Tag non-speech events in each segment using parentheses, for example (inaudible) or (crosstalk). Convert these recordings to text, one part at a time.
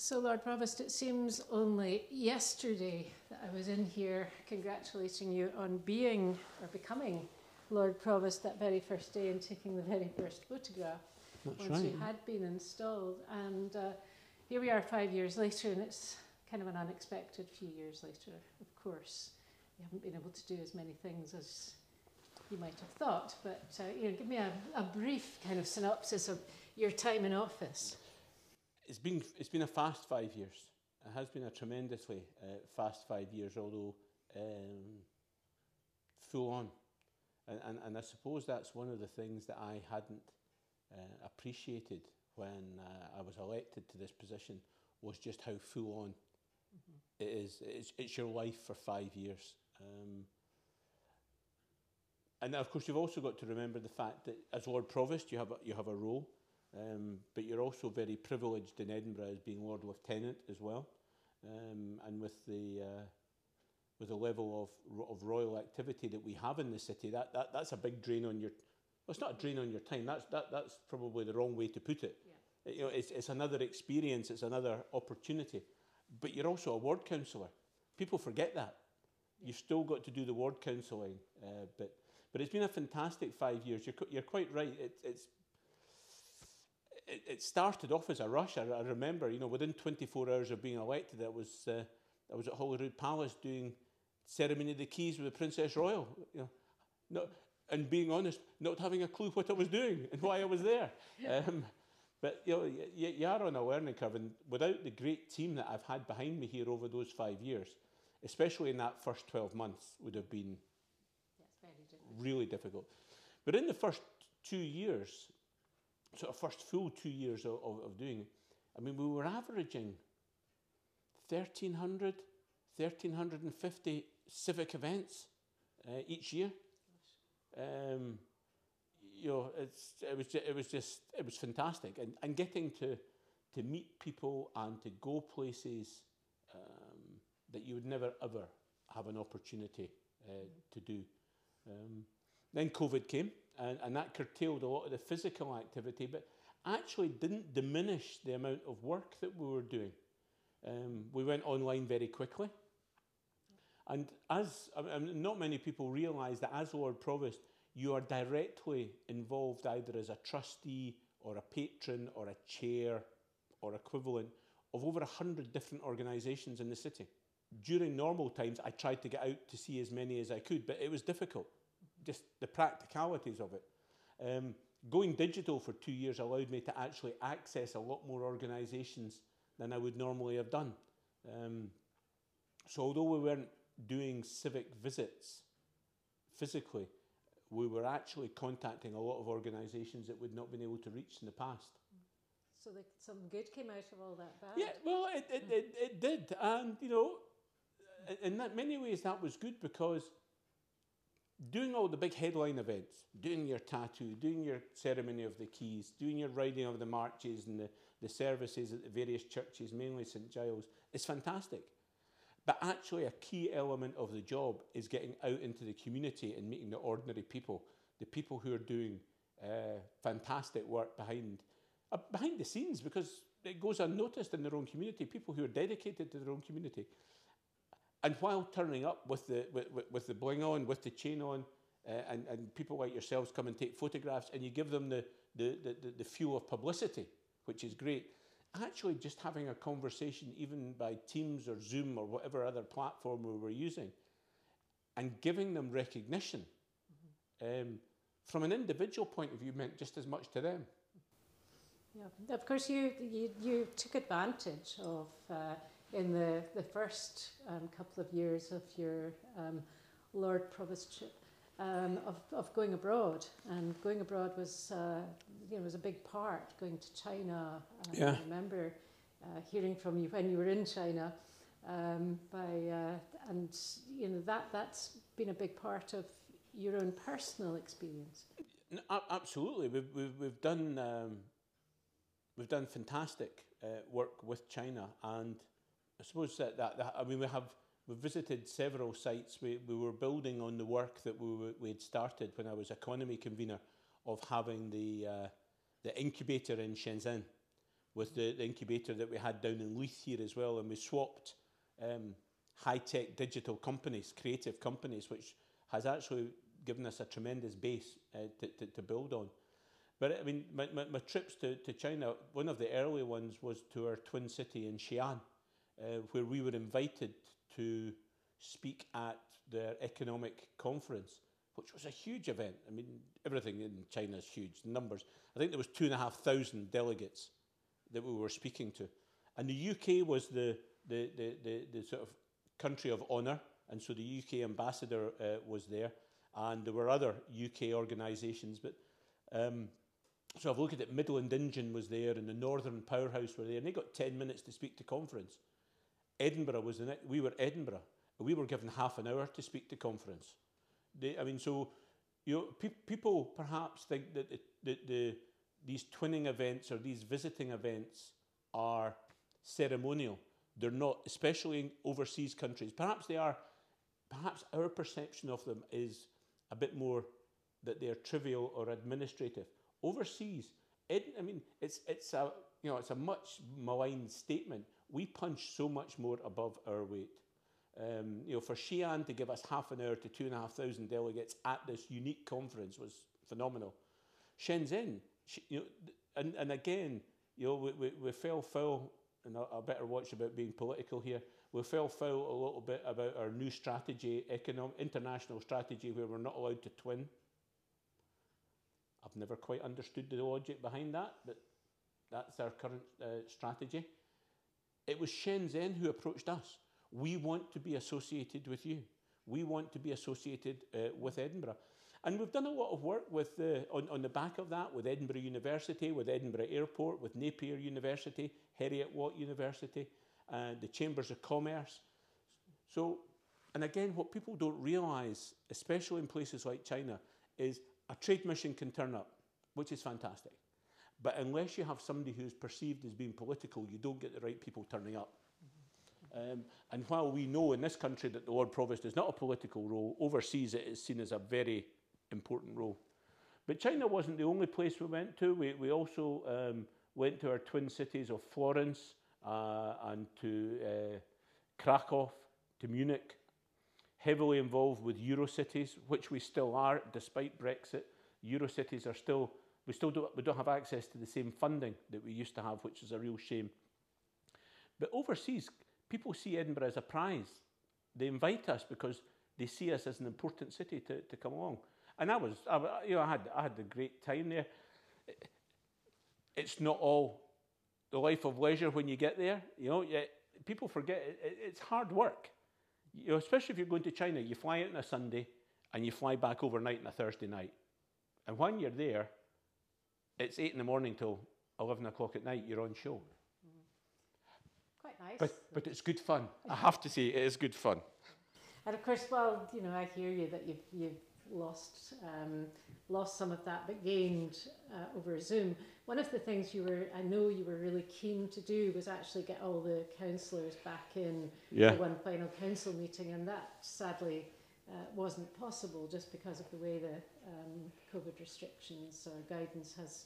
So, Lord Provost, it seems only yesterday that I was in here congratulating you on being or becoming Lord Provost that very first day and taking the very first photograph That's once right. you had been installed. And uh, here we are five years later, and it's kind of an unexpected few years later, of course. You haven't been able to do as many things as you might have thought, but uh, you know, give me a, a brief kind of synopsis of your time in office. It's been, it's been a fast five years. It has been a tremendously uh, fast five years, although um, full on. And, and, and I suppose that's one of the things that I hadn't uh, appreciated when uh, I was elected to this position was just how full on mm-hmm. it is. It's, it's your life for five years. Um, and of course, you've also got to remember the fact that as Lord Provost, you have a, you have a role. Um, but you're also very privileged in Edinburgh as being Lord Lieutenant as well. Um, and with the, uh, with the level of, of royal activity that we have in the city, that, that, that's a big drain on your... Well, it's not a drain on your time. That's, that, that's probably the wrong way to put it. Yeah. You know, it's, it's another experience. It's another opportunity. But you're also a ward councillor. People forget that. You've still got to do the ward counselling. Uh, but, but it's been a fantastic five years. You're, you're quite right. It, it's it, it started off as a rush. I, I remember, you know, within 24 hours of being elected, I was, uh, I was at Holyrood Palace doing ceremony of the keys with the Princess Royal. You know, not, and being honest, not having a clue what I was doing and why I was there. (laughs) Um, but you know, you, you are on a learning curve, and without the great team that I've had behind me here over those five years, especially in that first 12 months, would have been really difficult. But in the first two years, sort of first full two years of, of, of doing it, I mean, we were averaging 1,300, 1,350 civic events uh, each year. Um, you know, it's, it, was it was just, it was fantastic. And, and getting to, to meet people and to go places um, that you would never, ever have an opportunity uh, to do. Um, then COVID came, and, and that curtailed a lot of the physical activity, but actually didn't diminish the amount of work that we were doing. Um, we went online very quickly. And as I mean, not many people realise that as Lord Provost, you are directly involved either as a trustee or a patron or a chair or equivalent of over a hundred different organisations in the city. During normal times, I tried to get out to see as many as I could, but it was difficult just the practicalities of it. Um, going digital for two years allowed me to actually access a lot more organisations than I would normally have done. Um, so although we weren't doing civic visits physically, we were actually contacting a lot of organisations that we'd not been able to reach in the past. So like some good came out of all that bad? Yeah, well, it, it, it, it did. And, you know, in that many ways that was good because doing all the big headline events, doing your tattoo, doing your ceremony of the keys, doing your riding of the marches and the, the services at the various churches, mainly St Giles, is fantastic. But actually, a key element of the job is getting out into the community and meeting the ordinary people, the people who are doing uh, fantastic work behind, uh, behind the scenes because it goes unnoticed in their own community, people who are dedicated to their own community. And while turning up with the, with, with the bling on, with the chain on, uh, and, and people like yourselves come and take photographs and you give them the, the, the, the fuel of publicity, which is great. Actually, just having a conversation, even by Teams or Zoom or whatever other platform we were using, and giving them recognition mm-hmm. um, from an individual point of view meant just as much to them. Yeah, of course, you, you, you took advantage of. Uh, in the, the first um, couple of years of your um, Lord Provostship um, of, of going abroad. And going abroad was, uh, you know, was a big part, going to China. Uh, yeah. I remember uh, hearing from you when you were in China. Um, by, uh, and, you know, that, that's been a big part of your own personal experience. Absolutely. We've, we've, we've done... Um, we've done fantastic uh, work with China and I suppose that, that, that I mean we have we visited several sites. We, we were building on the work that we, we had started when I was economy convener of having the, uh, the incubator in Shenzhen, with the, the incubator that we had down in Leith here as well, and we swapped um, high tech digital companies, creative companies, which has actually given us a tremendous base uh, to, to, to build on. But I mean, my, my, my trips to, to China, one of the early ones was to our twin city in Xi'an, uh, where we were invited to speak at their economic conference, which was a huge event. I mean, everything in China is huge, numbers. I think there was two and a half thousand delegates that we were speaking to. And the UK was the, the, the, the, the sort of country of honour, and so the UK ambassador uh, was there, and there were other UK organisations, but um, so I've looked at it, Midland Engine was there, and the Northern Powerhouse were there, and they got 10 minutes to speak to conference. Edinburgh was the next, we were Edinburgh, we were given half an hour to speak to conference. They, I mean, so you know, pe people perhaps think that the, the, the, these twinning events or these visiting events are ceremonial. They're not, especially in overseas countries. Perhaps they are, perhaps our perception of them is a bit more that they're trivial or administrative. Overseas, it, I mean, it's, it's, a, you know, it's a much maligned statement. We punch so much more above our weight. Um, you know, for Xi'an to give us half an hour to two and a half thousand delegates at this unique conference was phenomenal. Shenzhen, you know, and, and again, you know, we, we, we fell foul, and I, better watch about being political here. We fell foul a little bit about our new strategy, economic, international strategy, where we're not allowed to twin. I've never quite understood the logic behind that, but that's our current uh, strategy. It was Shenzhen who approached us. We want to be associated with you. We want to be associated uh, with Edinburgh. And we've done a lot of work with the, on, on the back of that with Edinburgh University, with Edinburgh Airport, with Napier University, Heriot Watt University, uh, the Chambers of Commerce. So, and again, what people don't realise, especially in places like China, is a trade mission can turn up, which is fantastic. But unless you have somebody who's perceived as being political, you don't get the right people turning up. Um, and while we know in this country that the Lord Provost is not a political role, overseas it is seen as a very important role. But China wasn't the only place we went to. We, we also um, went to our twin cities of Florence uh, and to uh, Krakow, to Munich, heavily involved with Eurocities, which we still are despite Brexit. Eurocities are still, we still don't, we don't have access to the same funding that we used to have, which is a real shame. But overseas, people see Edinburgh as a prize. They invite us because they see us as an important city to, to come along. And I was, I, you know, I had, I had a great time there. It's not all the life of leisure when you get there. You know, people forget it, it's hard work you know, especially if you're going to China, you fly out on a Sunday and you fly back overnight on a Thursday night. And when you're there, it's eight in the morning till 11 o'clock at night, you're on show. Mm-hmm. Quite nice. But, but it's good fun. I have to say, it is good fun. And of course, well, you know, I hear you that you've, you've lost um, lost some of that, but gained uh, over Zoom. One of the things you were, I know you were really keen to do, was actually get all the councillors back in yeah. the one final council meeting, and that sadly uh, wasn't possible just because of the way the um, COVID restrictions or guidance has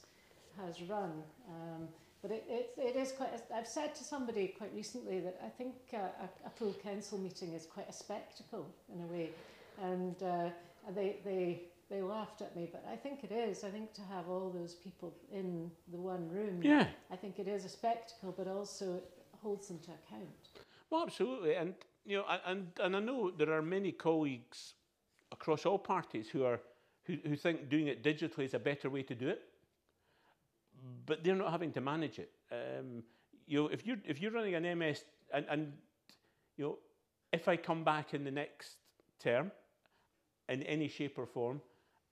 has run. Um, but it, it, it is quite, I've said to somebody quite recently that I think uh, a, a full council meeting is quite a spectacle in a way. And uh, they, they they laughed at me, but I think it is. I think to have all those people in the one room, yeah. I think it is a spectacle, but also it holds them to account. Well, absolutely, and you know, and and I know there are many colleagues across all parties who are who, who think doing it digitally is a better way to do it, but they're not having to manage it. Um, you know, if you're if you're running an MS and, and you know, if I come back in the next term in any shape or form,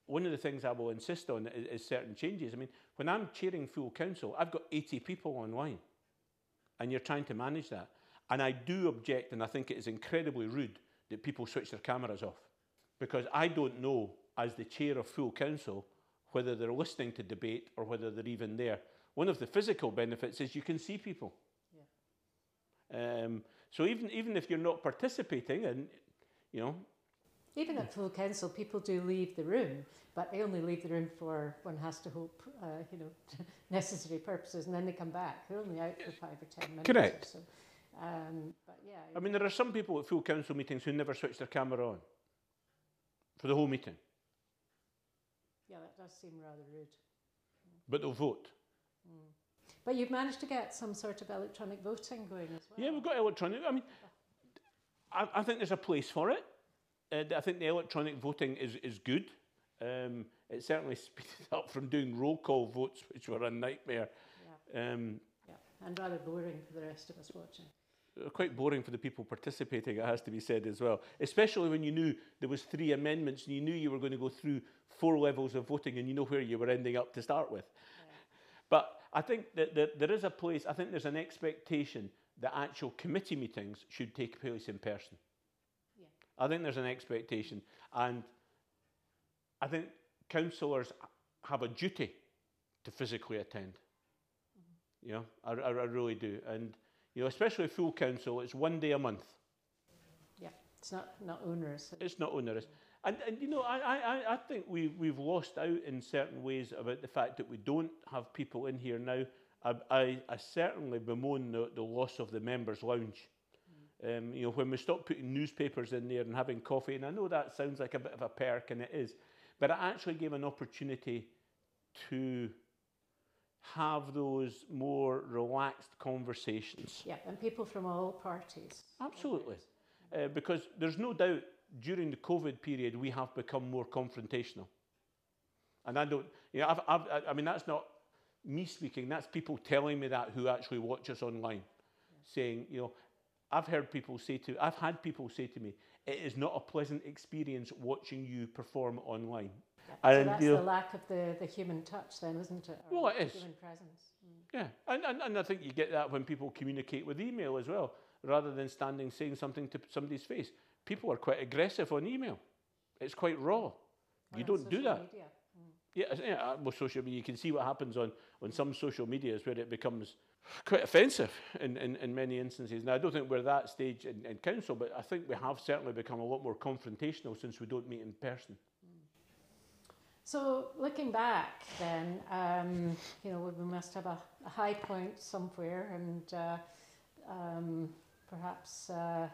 one of the things I will insist on is, is, certain changes. I mean, when I'm chairing full council, I've got 80 people online, and you're trying to manage that. And I do object, and I think it is incredibly rude that people switch their cameras off, because I don't know, as the chair of full council, whether they're listening to debate or whether they're even there. One of the physical benefits is you can see people. Yeah. Um, so even even if you're not participating, and you know, Even at full council, people do leave the room, but they only leave the room for one has to hope, uh, you know, (laughs) necessary purposes, and then they come back. They're only out for five or ten minutes. Correct. Or so. Um, but yeah. I mean, there are some people at full council meetings who never switch their camera on for the whole meeting, yeah, that does seem rather rude. but they'll vote. But you've managed to get some sort of electronic voting going as well. Yeah, we've got electronic. I mean, I, I think there's a place for it. Uh, I think the electronic voting is, is good. Um, it certainly (laughs) speeded up from doing roll call votes, which were a nightmare. Yeah, Um, yeah, and rather boring for the rest of us watching. Uh, quite boring for the people participating, it has to be said as well. Especially when you knew there was three amendments and you knew you were going to go through four levels of voting and you know where you were ending up to start with. But I think that, that there is a place, I think there's an expectation that actual committee meetings should take place in person. Yeah. I think there's an expectation. And I think councillors have a duty to physically attend. You know, I, I, I really do. And, you know, especially full council, it's one day a month. Yeah, it's not, not onerous. It's not onerous. And, and you know, I, I, I- think we, we've lost out in certain ways about the fact that we don't have people in here now. I, I, I certainly bemoan the, the loss of the members' lounge. Um, you know, when we stopped putting newspapers in there and having coffee, and I know that sounds like a bit of a perk, and it is, but it actually gave an opportunity to have those more relaxed conversations. Yeah, and people from all parties. Absolutely. Uh, because there's no doubt during the COVID period we have become more confrontational. And I don't, you know, I've, I've, I- I mean, that's not me speaking, that's people telling me that who actually watch us online. Saying, you know, I've heard people say to, I've had people say to me, it is not a pleasant experience watching you perform online. Yeah. So that's you the lack of the, the human touch then, isn't it? Or Well, it is. Human presence. Mm. Yeah, and, and, and I think you get that when people communicate with email as well, rather than standing saying something to somebody's face. People are quite aggressive on email. It's quite raw. Or you don't do that. media. Mm. Yeah, yeah, uh, well, social media, you can see what happens on, on some social medias where it becomes quite offensive in, in, in many instances. Now, I don't think we're that stage in, in council, but I think we have certainly become a lot more confrontational since we don't meet in person. So looking back then, um, you know, we must have a, a high point somewhere and uh, um, perhaps, uh,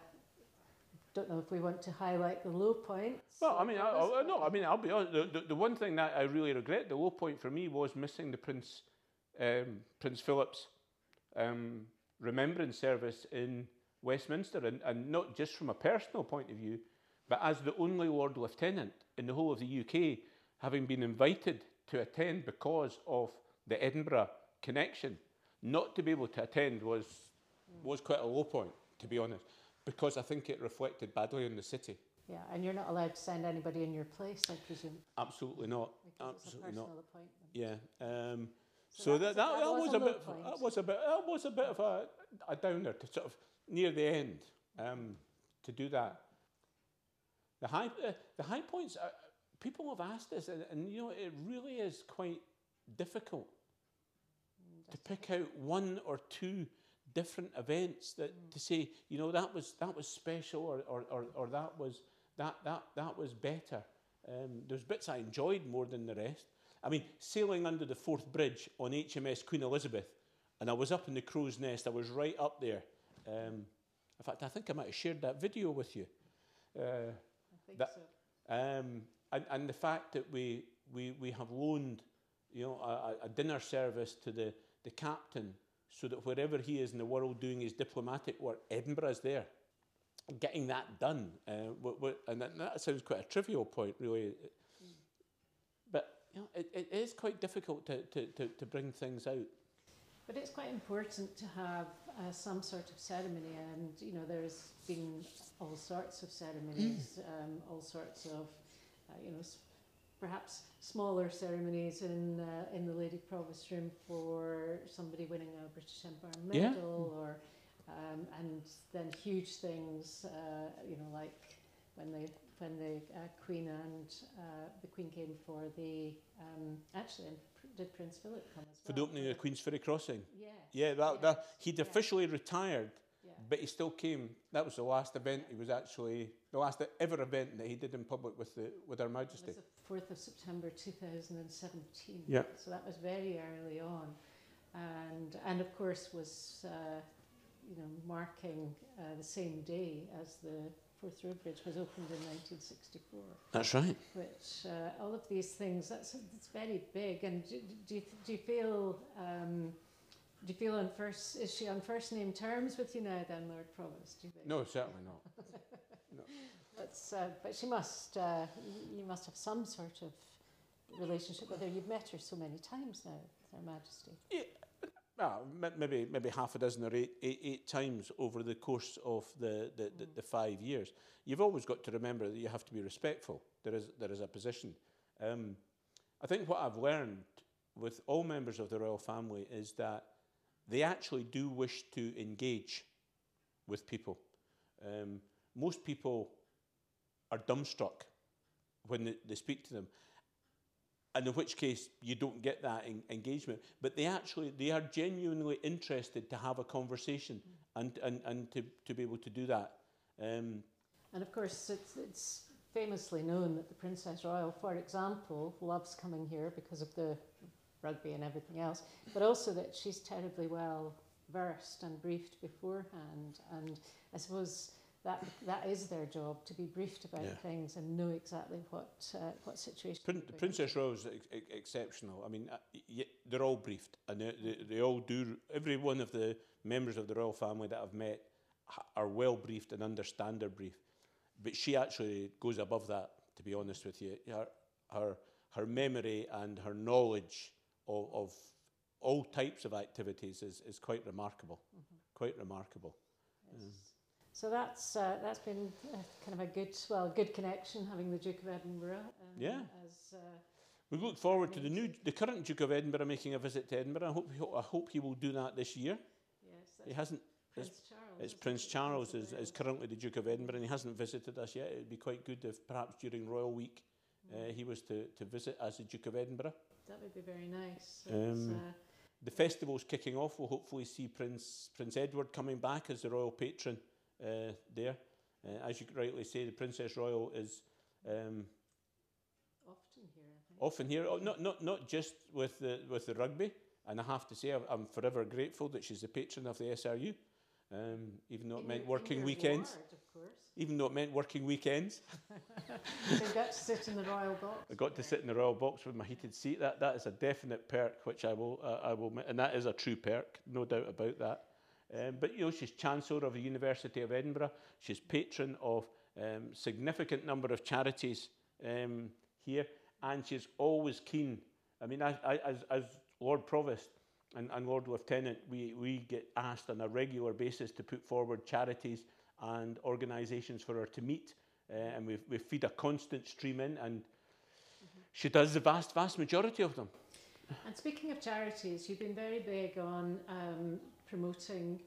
don't know if we want to highlight the low points. Well, I mean, I, I, no, I mean, I'll be honest. The, the, the one thing that I really regret, the low point for me, was missing the Prince um, Prince Philip's um, remembrance service in Westminster, and, and not just from a personal point of view, but as the only Lord Lieutenant in the whole of the UK, having been invited to attend because of the Edinburgh connection, not to be able to attend was was quite a low point, to be honest, because I think it reflected badly on the city. Yeah, and you're not allowed to send anybody in your place, I presume, Absolutely not. because it's a Absolutely personal not. appointment. Yeah. Um, So so, that that, was that, a- that, that was, was a a bit. point. That was a bit. That was a bit of a, a downer to sort of near the end um, to do that. The high uh, the high points. Uh, people have asked us, and, and you know it really is quite difficult to pick out one or two different events that to say you know that was that was special or or, or, or that was that that that was better. Um, there's bits I enjoyed more than the rest. I mean, sailing under the Forth Bridge on HMS Queen Elizabeth, and I was up in the crow's nest. I was right up there. Um, in fact, I think I might have shared that video with you. Uh, I think That- so. um, and, and the fact that we, we, we have loaned you know, a, a- dinner service to the, the captain so that wherever he is in the world doing his diplomatic work, Edinburgh is there. Getting that done. Uh, and that, that sounds quite a trivial point, really. But you know, it, it is quite difficult to, to, to, to bring things out. But it's quite important to have uh, some sort of ceremony, and you know, there's been all sorts of ceremonies, um, all sorts of, you know, perhaps smaller ceremonies in uh, in the Lady Provost room for somebody winning a British Empire Yeah. medal, or um, and then huge things, uh, you know, like when the when the uh, Queen and uh, the Queen came for the um, actually, did Prince Philip come as For well? the opening of Queensferry Crossing. Yes. Yeah, that, that, he'd yeah. officially retired Yeah. But he still came. That was the last event he was actually the last ever event that he did in public with the with Her It Majesty. was the fourth of September two thousand and seventeen. Yeah. So that was very early on, and and of course was uh, you know marking uh, the same day as the Forth Road Bridge was opened in nineteen sixty four. That's right. which uh, all of these things that's it's very big and do, do, you, do you feel um, do you feel on first is she on first name terms with you now then Lord Provost do you think No, certainly not. (laughs) that's, uh, but she must uh, you, you must have some sort of relationship with her you've met her so many times now with Her Majesty Well, m- maybe maybe half a dozen or eight, eight, eight times over the course of the, the, the, the five years. You've always got to remember that you have to be respectful. There is there is a position. Um, I think what I've learned with all members of the royal family is that they actually do wish to engage with people. Um, most people are dumbstruck when they, they speak to them. And in which case you don't get that en- engagement. But they actually they are genuinely interested to have a conversation and, and, and to, to be able to do that. Um, and of course it's, it's famously known that the Princess Royal for example loves coming here because of the rugby and everything else but also that she's terribly well versed and briefed beforehand. And I suppose that that is their job to be briefed about Yeah. things and know exactly what uh, what situation Prin- Princess Royal is ex- ex- exceptional. I mean uh, y- they're all briefed and they, they, they all do every one of the members of the royal family that I've met ha- are well briefed and understand their brief. But she actually goes above that to be honest with you. Her her, her memory and her knowledge of, of all types of activities is, is quite remarkable quite remarkable Yes. So that's uh, that's been uh, kind of a good well good connection having the Duke of Edinburgh um, Yeah. as uh, we look forward to the new the current Duke of Edinburgh making a visit to Edinburgh I hope, I hope he will do that this year yes he hasn't Prince Charles It's Prince? Charles is, is currently the Duke of Edinburgh and he hasn't visited us yet. It would be quite good if perhaps during Royal Week uh, he was to, to visit as the Duke of Edinburgh. That would be very nice. Um, uh, The festival's kicking off. We'll hopefully see Prince Prince Edward coming back as the royal patron uh, there. Uh, as you rightly say, the Princess Royal is um, often here, I think. often here, oh, not, not, not just with the, with the rugby. And I have to say, I'm- I'm forever grateful that she's the patron of the SRU, um, even though it meant working weekends. ward, course. Even though it meant working weekends. (laughs) so you got to sit in the royal box. I got to sit in the royal box with my heated seat. That that is a definite perk, which I will uh, I will, and that is a true perk, no doubt about that. Um, but you know, she's chancellor of the University of Edinburgh. She's patron of um, significant number of charities um, here, and she's always keen. I mean, I, I, as as Lord Provost and, and Lord Lieutenant, we we get asked on a regular basis to put forward charities and organisations for her to meet, uh, and we we feed a constant stream in and. She does the vast, vast majority of them. And speaking of charities, you've been very big on um, promoting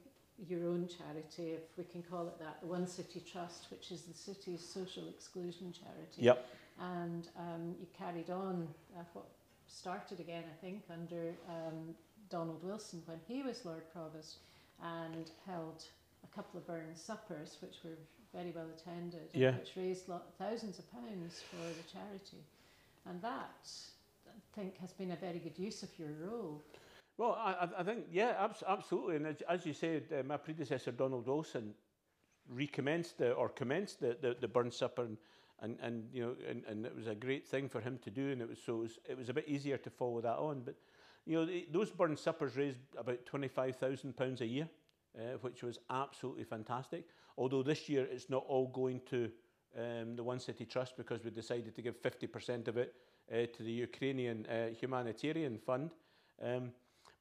your own charity, if we can call it that, the One City Trust, which is the city's social exclusion charity. Yep. And um, you carried on uh, what started again, I think, under um, Donald Wilson when he was Lord Provost and held a couple of Burns suppers, which were very well attended, Yeah. which raised thousands of pounds for the charity. And that, I think, has been a very good use of your role. Well, I, I- think, yeah, abs- absolutely. And as, as you said, uh, my predecessor, Donald Wilson, recommenced the, or commenced the, the, the Burns Supper, and, and, and you know, and, and it was a great thing for him to do, and it was so it was, it was a bit easier to follow that on. But you know, the, those Burns Suppers raised about twenty five thousand pounds a year, uh, which was absolutely fantastic. Although this year it's not all going to um, the One City Trust because we decided to give fifty percent of it uh, to the Ukrainian uh, humanitarian fund. Um,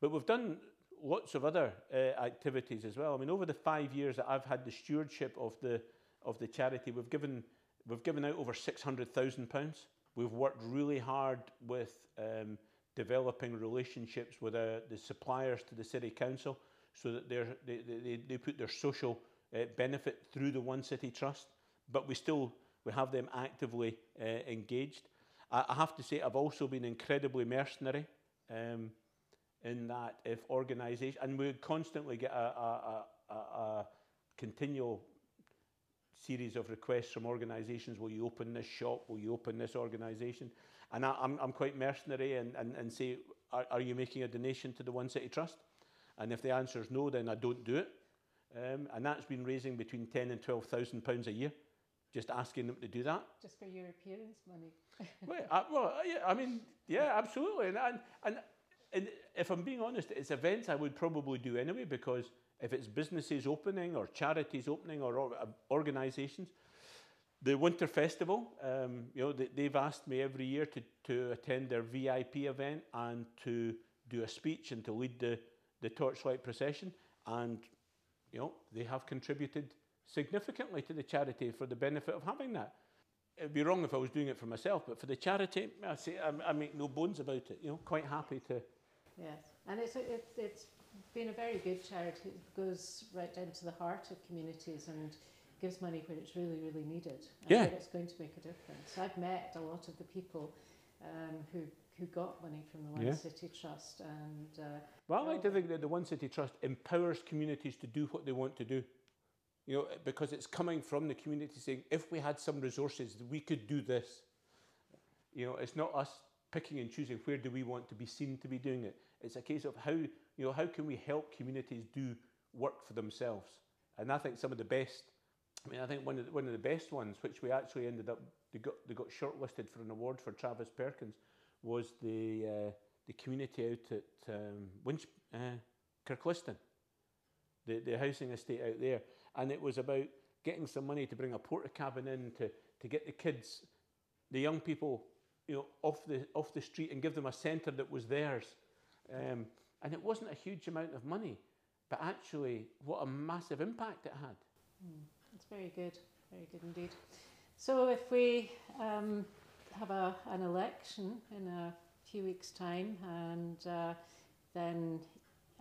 but we've done lots of other uh, activities as well. I mean, over the five years that I've had the stewardship of the of the charity, we've given we've given out over six hundred thousand pounds. We've worked really hard with um, developing relationships with uh, the suppliers to the city council, so that they they they put their social uh, benefit through the One City Trust. But we still we have them actively uh, engaged. I, I have to say, I've also been incredibly mercenary. Um, in that if organisation and we constantly get a, a, a, a, a continual series of requests from organisations. Will you open this shop? Will you open this organisation? And I, am I'm, I'm quite mercenary and, and, and say, are, are you making a donation to the One City Trust? And if the answer is no, then I don't do it. Um, and that's been raising between ten and twelve thousand pounds a year, just asking them to do that. Just for your appearance money. (laughs) well, I, well, yeah, I mean, yeah, absolutely. And, and and and if I'm being honest, it's events I would probably do anyway because if it's businesses opening or charities opening or, or uh, organisations, the Winter Festival, um, you know, they, they've asked me every year to, to attend their VIP event and to do a speech and to lead the, the torchlight procession. And, you know, they have contributed significantly to the charity for the benefit of having that. It'd be wrong if I was doing it for myself, but for the charity, I, say, I, I make no bones about it. You know, quite happy to. Yes, and it's, it, it's been a very good charity. It goes right down to the heart of communities and gives money where it's really, really needed. And yeah. it's going to make a difference. I've met a lot of the people um, who who got money from the One yeah. City Trust and. Uh, well, I like to think that the One City Trust empowers communities to do what they want to do. You know, because it's coming from the community saying, if we had some resources, we could do this. You know, it's not us picking and choosing where do we want to be seen to be doing it. It's a case of how, you know, how can we help communities do work for themselves? And I think some of the best I mean, I think one of the, one of the best ones, which we actually ended up they got they got shortlisted for an award for Travis Perkins, was the uh, the community out at um, Winch, uh, Kirkliston, the the housing estate out there, and it was about getting some money to bring a porta cabin in to to get the kids, the young people, you know, off the off the street and give them a centre that was theirs, um, and it wasn't a huge amount of money, but actually, what a massive impact it had. Mm. It's very good, very good indeed. So if we um, have a, an election in a few weeks' time, and uh, then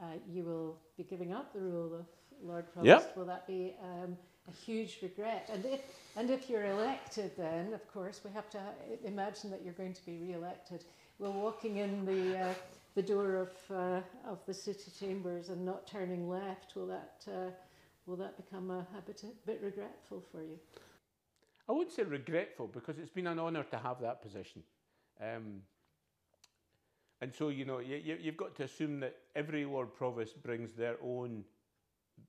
uh, you will be giving up the role of Lord Provost, yep. will that be um, a huge regret? And if, and if you're elected, then of course we have to imagine that you're going to be re-elected. Will walking in the uh, the door of uh, of the city chambers and not turning left will that uh, will that become a, a, bit, a bit regretful for you? I wouldn't say regretful because it's been an honour to have that position. Um, and so, you know, you, you've got to assume that every Lord Provost brings their own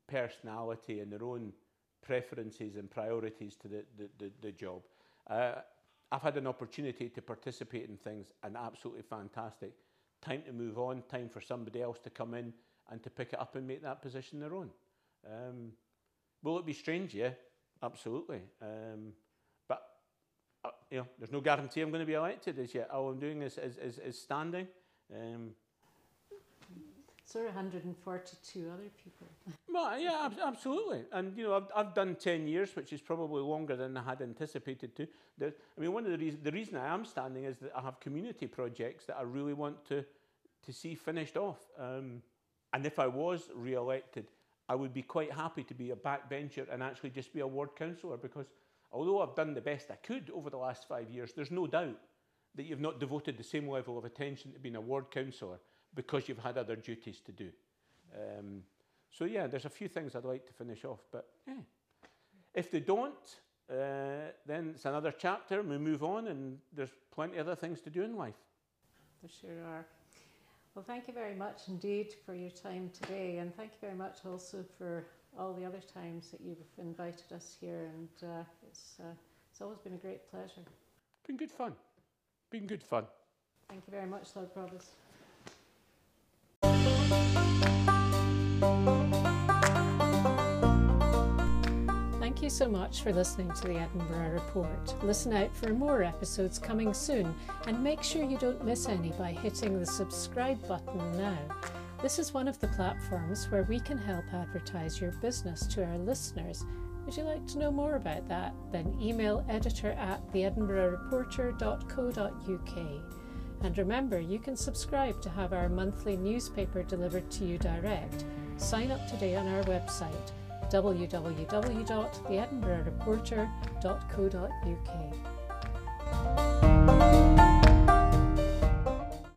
personality and their own preferences and priorities to the, the, the, the job. Uh, I've had an opportunity to participate in things and absolutely fantastic. Time to move on, time for somebody else to come in and to pick it up and make that position their own. Um, will it be strange? Yeah, absolutely. Um, uh, you know, there's no guarantee I'm going to be elected as yet. All I'm doing is is, is, is standing. Um, so 142 other people. (laughs) well, yeah, ab- absolutely. And you know, I've, I've done 10 years, which is probably longer than I had anticipated to. There, I mean, one of the reasons the reason I am standing is that I have community projects that I really want to to see finished off. Um, and if I was re-elected, I would be quite happy to be a backbencher and actually just be a ward councillor because although I've done the best I could over the last five years, there's no doubt that you've not devoted the same level of attention to being a ward councillor because you've had other duties to do. Um, so yeah, there's a few things I'd like to finish off, but yeah. If they don't, uh, then it's another chapter. and We move on, and there's plenty of other things to do in life. There sure are. Well, thank you very much indeed for your time today, and thank you very much also for all the other times that you've invited us here. And uh, it's uh, it's always been a great pleasure. Been good fun. Been good fun. Thank you very much, Lord Provost. Thank you so much for listening to the Edinburgh Report. Listen out for more episodes coming soon and make sure you don't miss any by hitting the subscribe button now. This is one of the platforms where we can help advertise your business to our listeners. Would you like to know more about that? Then email editor at theedinburghreporter.co.uk. And remember, you can subscribe to have our monthly newspaper delivered to you direct. Sign up today on our website www.theedinburghreporter.co.uk.